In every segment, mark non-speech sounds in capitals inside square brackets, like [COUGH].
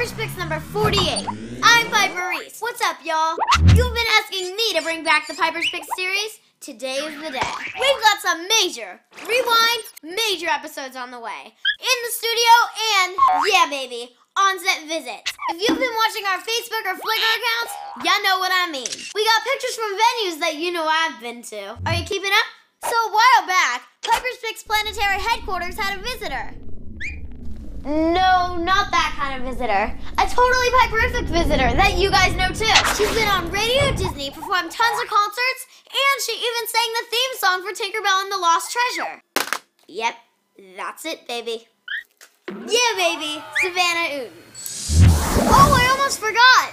Piper's Picks number 48. I'm Piper Reese. What's up, y'all? You've been asking me to bring back the Piper's Picks series. Today is the day. We've got some major, rewind, major episodes on the way. In the studio and, yeah, baby, on-set visits. If you've been watching our Facebook or Flickr accounts, y'all know what I mean. We got pictures from venues that you know I've been to. Are you keeping up? So a while back, Piper's Picks Planetary Headquarters had a visitor. No, not that kind of visitor. A totally Piperific visitor that you guys know too. She's been on Radio Disney, performed tons of concerts, and she even sang the theme song for Tinkerbell and the Lost Treasure. Yep, that's it, baby. Yeah, baby, Savannah Outen. Oh, I almost forgot.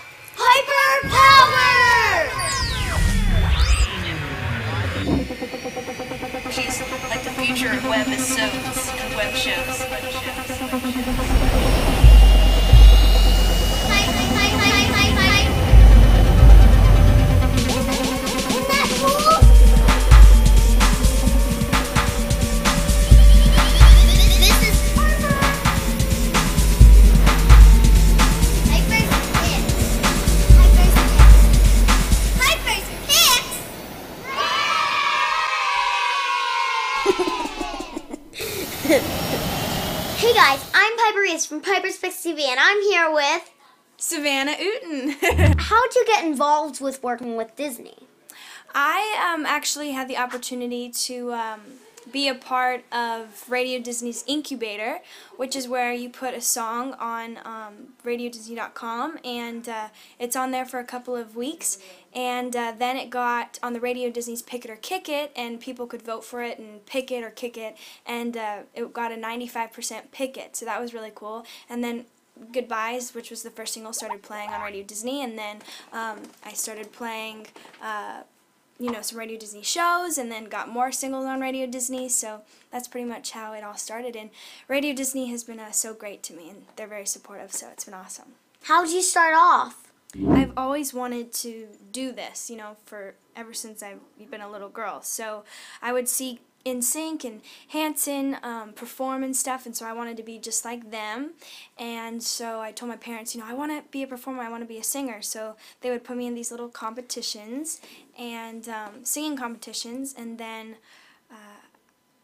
And I'm here with. Savannah Outen. [LAUGHS] How'd you get involved with working with Disney? I um, actually had the opportunity to um, be a part of Radio Disney's incubator, which is where you put a song on um, RadioDisney.com, and uh, it's on there for a couple of weeks. And uh, then it got on the Radio Disney's Pick It or Kick It, and people could vote for it and pick it or kick it, and uh, it got a 95% pick it, so that was really cool. And then Goodbyes, which was the first single, started playing on Radio Disney, and then um, I started playing, uh, you know, some Radio Disney shows, and then got more singles on Radio Disney. So that's pretty much how it all started. And Radio Disney has been uh, so great to me, and they're very supportive. So it's been awesome. How'd you start off? I've always wanted to do this, you know, for ever since I've been a little girl. So I would see NSYNC and Hanson um, perform and stuff, and so I wanted to be just like them. And so I told my parents, you know, I want to be a performer, I want to be a singer. So they would put me in these little competitions and um, singing competitions, and then uh,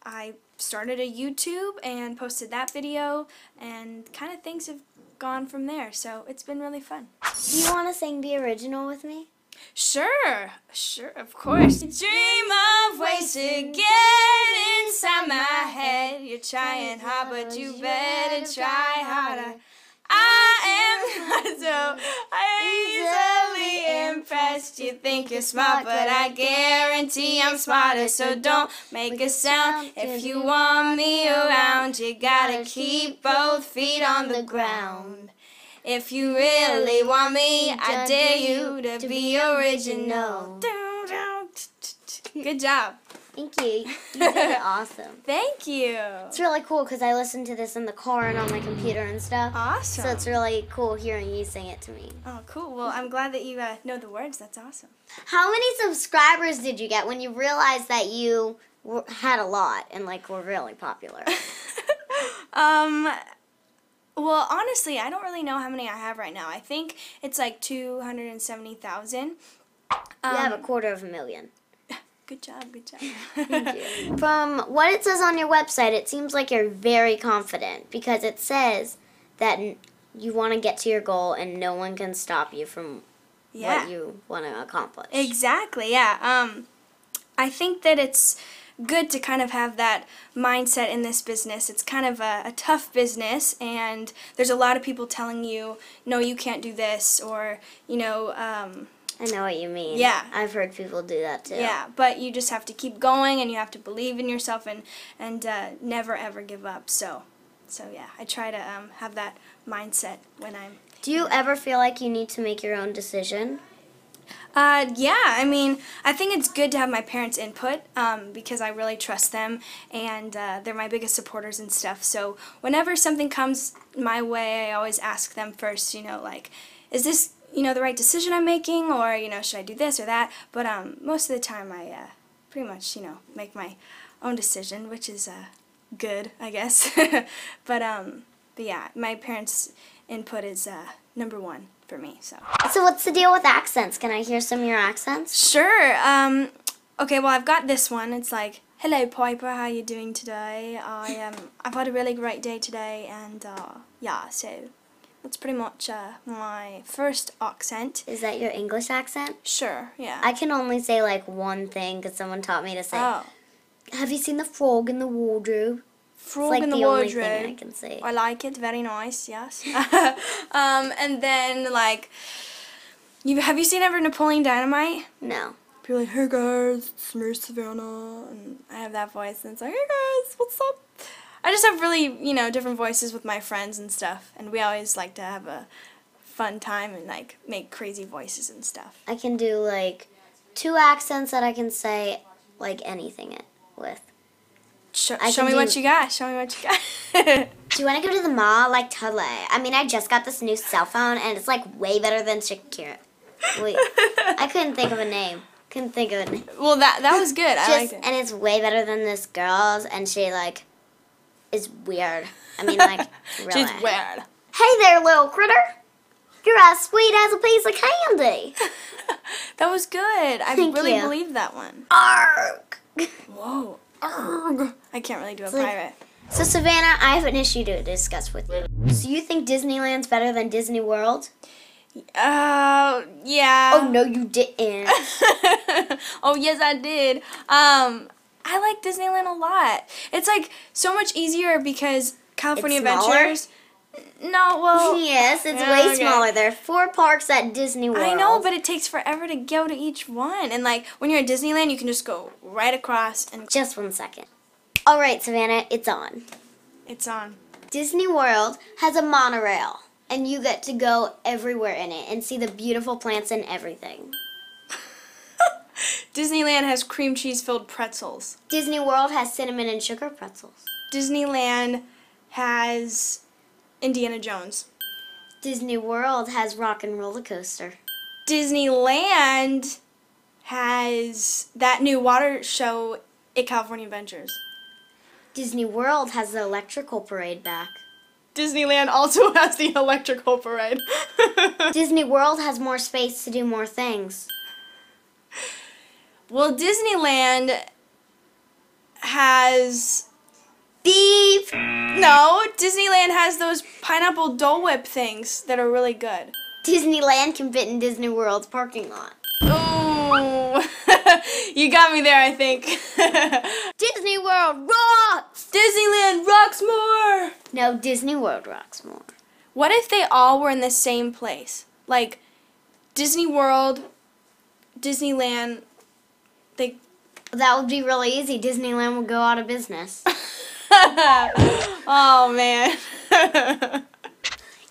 I started a YouTube and posted that video, and kind of things have gone from there. So it's been really fun. Do you want to sing the original with me? Sure, sure, of course. Dream of ways to get inside my head. You're trying hard, but you better try harder. I am not so easily impressed. You think you're smart, but I guarantee I'm smarter. So don't make a sound if you want me around. You gotta keep both feet on the ground. If you really want me, I dare you to be original. Good job. Thank you. You [LAUGHS] did awesome. Thank you. It's really cool because I listen to this in the car and on my computer and stuff. Awesome. So it's really cool hearing you sing it to me. Oh, cool. Well, I'm glad that you uh, know the words. That's awesome. How many subscribers did you get when you realized that you had a lot and like were really popular? [LAUGHS] um, well, honestly, I don't really know how many I have right now. I think it's like 270,000. you have a Um, quarter of a million. [LAUGHS] Good job, good job. [LAUGHS] From what it says on your website, it seems like you're very confident because it says that you want to get to your goal and no one can stop you from yeah. what you want to accomplish. Exactly, yeah. Um, I think that it's good to kind of have that mindset in this business. It's kind of a, a tough business, and there's a lot of people telling you, no, you can't do this, or, you know, um, I know what you mean. Yeah. I've heard people do that too. yeah, but you just have to keep going and you have to believe in yourself and, and uh, never ever give up. So, so yeah, I try to um, have that mindset when I'm Do you ever feel like you need to make your own decision? Uh, yeah, I mean, I think it's good to have my parents' input um, because I really trust them and uh, they're my biggest supporters and stuff. So whenever something comes my way, I always ask them first, you know, like, is this, you know, the right decision I'm making or, you know, should I do this or that? But um, most of the time I uh, pretty much, you know, make my own decision, which is uh, good, I guess. [LAUGHS] but, um, but yeah, my parents' input is uh, number one for me. So So what's the deal with accents? Can I hear some of your accents? sure. Um, okay, well I've got this one. It's like, "Hello Piper, how you doing today? I um, I've had a really great day today, and uh, yeah, so that's pretty much uh, my first accent. Is that your English accent? Sure, yeah. I can only say like one thing because someone taught me to say. oh, Have you seen the frog in the wardrobe? Frog like in the, the wardrobe. I can say. I like it. Very nice. Yes. [LAUGHS] um, and then like, you have you seen ever Napoleon Dynamite? No. People like, hey guys, it's me Savannah, and I have that voice, and it's like, hey guys, what's up? I just have really, you know, different voices with my friends and stuff, and we always like to have a fun time and like make crazy voices and stuff. I can do like two accents that I can say like anything it with. Show, I show me what you got. Show me what you got. [LAUGHS] Do you want to go to the mall like Tule? I mean, I just got this new cell phone and it's like way better than Shakira. Wait, I couldn't think of a name. Couldn't think of a name. well, that that was good. I Just liked it. and it's way better than this girl's, and she like is weird. I mean, like [LAUGHS] really. She's weird. Hey there, little critter. You're as sweet as a piece of candy. [LAUGHS] That was good. I Thank really you. believed that one. Arg. Whoa. Arg. I can't really do a pirate. So Savannah, I have an issue to discuss with you. So you think Disneyland's better than Disney World? Uh, yeah. Oh no, you didn't. [LAUGHS] oh yes, I did. Um, I like Disneyland a lot. It's like so much easier because California? Adventures. No, well, yes, it's Yeah, way okay. smaller. There are four parks at Disney World. I know, but it takes forever to go to each one. And like when you're at Disneyland, you can just go right across and just one second. All right, Savannah, it's on. it's on. Disney World has a monorail, and you get to go everywhere in it and see the beautiful plants and everything. [LAUGHS] Disneyland has cream cheese filled pretzels. Disney World has cinnamon and sugar pretzels. Disneyland has Indiana Jones. Disney World has rock and roller coaster. Disneyland has that new water show at California Adventures. Disney World has the electrical parade back. Disneyland also [LAUGHS] has the electrical parade. [LAUGHS] Disney World has more space to do more things. well, Disneyland has Beep! no. Disneyland has those pineapple Dole Whip things that are really good. Disneyland can fit in Disney World's parking lot. Ooh, [LAUGHS] you got me there. I think. [LAUGHS] Disney World rocks! Disneyland rocks more. No, Disney World rocks more. What if they all were in the same place? Like Disney World, Disneyland, they That would be really easy. Disneyland would go out of business. [LAUGHS] [LAUGHS] Oh man. [LAUGHS]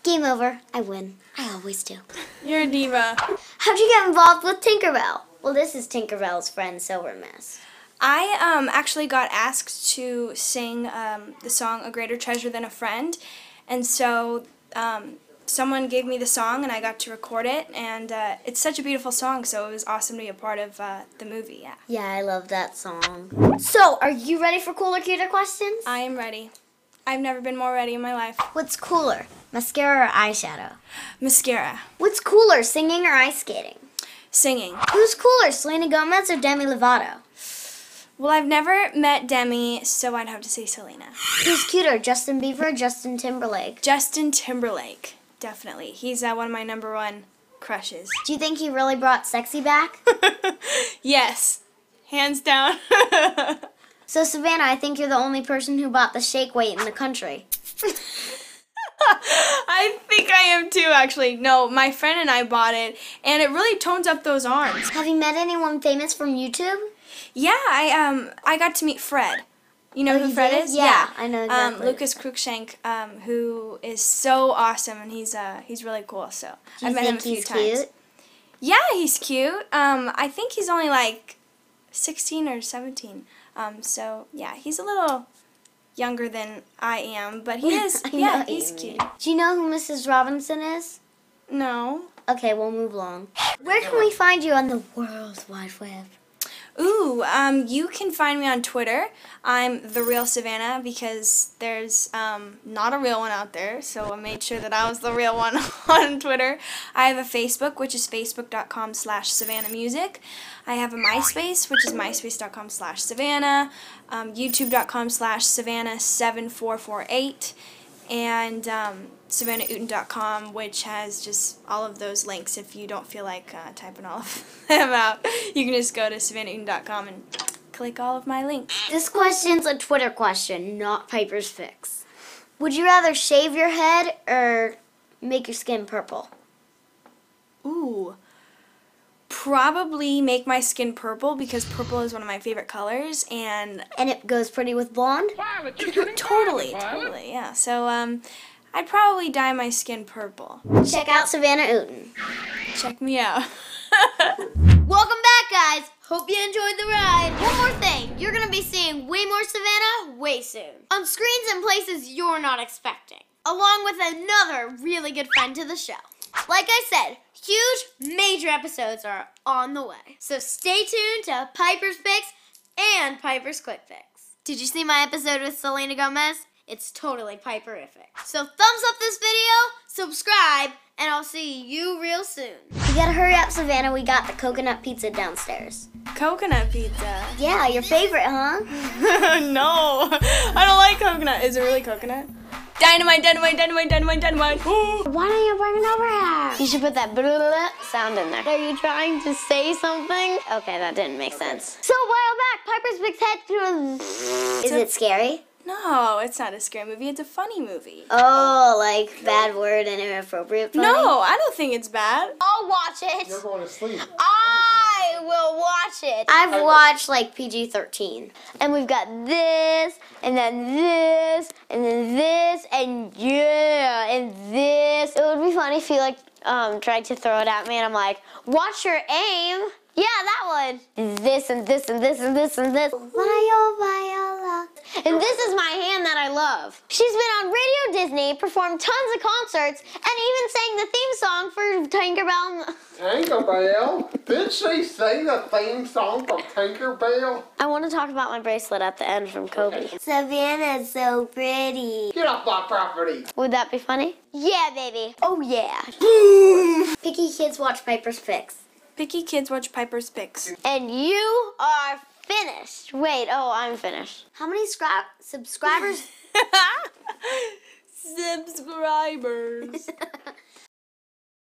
Game over. I win. I always do. You're a diva. How'd you get involved with Tinkerbell? Well, this is Tinkerbell's friend Silver Mist. I um actually got asked to sing um, the song "A Greater Treasure Than a Friend," and so um, someone gave me the song, and I got to record it, and uh, it's such a beautiful song. So it was awesome to be a part of uh, the movie. Yeah, Yeah, I love that song. So, are you ready for cooler cuter questions? I am ready. I've never been more ready in my life. What's cooler, mascara or eyeshadow? Mascara, What's cooler, singing or ice skating? singing. Who's cooler, Selena Gomez or Demi Lovato? Well, I've never met Demi, so I'd have to say Selena. Who's cuter, Justin Bieber or Justin Timberlake? Justin Timberlake, definitely. He's uh, one of my number one crushes. Do you think he really brought sexy back? [LAUGHS] yes, hands down. [LAUGHS] so, Savannah, I think you're the only person who bought the shake weight in the country. [LAUGHS] I think I am too, actually. No, my friend and I bought it, and it really tones up those arms. Have you met anyone famous from YouTube? Yeah, I um I got to meet Fred. You know Oh, who Fred did? is? Yeah, I know Um. Lucas Cruikshank, um, who is so awesome, and he's uh he's really cool. So I've met him a few he's times. cute? Yeah, he's cute. Um, I think he's only like sixteen or seventeen. Um, so yeah, he's a little younger than I am, but he [LAUGHS] is. I know yeah, he's mean. cute. Do you know who Mrs. Robinson is? No. Okay, we'll move along. Where can we find you on the World Wide Web? Ooh, um, you can find me on Twitter. I'm the real Savannah because there's um, not a real one out there, so I made sure that I was the real one [LAUGHS] on Twitter. I have a Facebook, which is facebook.com slash Savannah Music. I have a MySpace, which is myspace.com slash Savannah, um, youtube.com slash Savannah7448, and um, SavannahOuten.com, which has just all of those links. If you don't feel like uh, typing all of [LAUGHS] them out, you can just go to SavannahOuten.com and click all of my links. This question's a Twitter question, not Piper's Fix. Would you rather shave your head or make your skin purple? Ooh. Probably make my skin purple because purple is one of my favorite colors and And it goes pretty with blonde? [LAUGHS] totally, totally, yeah. So um I'd probably dye my skin purple. Check out Savannah Outen. Check me out. [LAUGHS] Welcome back, guys. Hope you enjoyed the ride. One more thing, you're gonna be seeing way more Savannah way soon. On screens and places you're not expecting. Along with another really good friend to the show. Like I said, huge, major episodes are on the way. So stay tuned to Piper's Picks and Piper's Quick Picks. Did you see my episode with Selena Gomez? It's totally Piperific. So thumbs up this video, subscribe, and I'll see you real soon. You gotta hurry up, Savannah. We got the coconut pizza downstairs. coconut pizza. Yeah, your favorite, huh? [LAUGHS] no, I don't like coconut. Is it really coconut? Dynamite, dynamite, dynamite, dynamite, dynamite. Why don't you bring it over here? You should put that blah, blah, blah sound in there. Are you trying to say something? Okay, that didn't make sense. So a while back, Piper's Big Head to Is it scary? no, it's not a scary movie. It's a funny movie. Oh, like bad word and inappropriate funny? No, I don't think it's bad. I'll watch it. You're going to sleep. I will watch it. I've watched like PG 13. And we've got this, and then this, and then this, and yeah, and this. It would be funny if you like um, tried to throw it at me and I'm like, watch your aim. Yeah, that one. This and this and this and this and this. Viola, Viola. And this is my hand that I love. She's been on Radio Disney, performed tons of concerts, and even sang the theme song for Tinkerbell. Tinkerbell? Did she sing the theme song from Tinkerbell? I want to talk about my bracelet at the end from Kobe. Savannah's so pretty. Get off my property. Would that be funny? Yeah, baby. Oh, yeah. [LAUGHS] Picky kids watch Piper's Picks. Picky kids watch Piper's Picks. And you are finished. Wait, oh, I'm finished. How many scra- subscribers? [LAUGHS] Subscribers. [LAUGHS]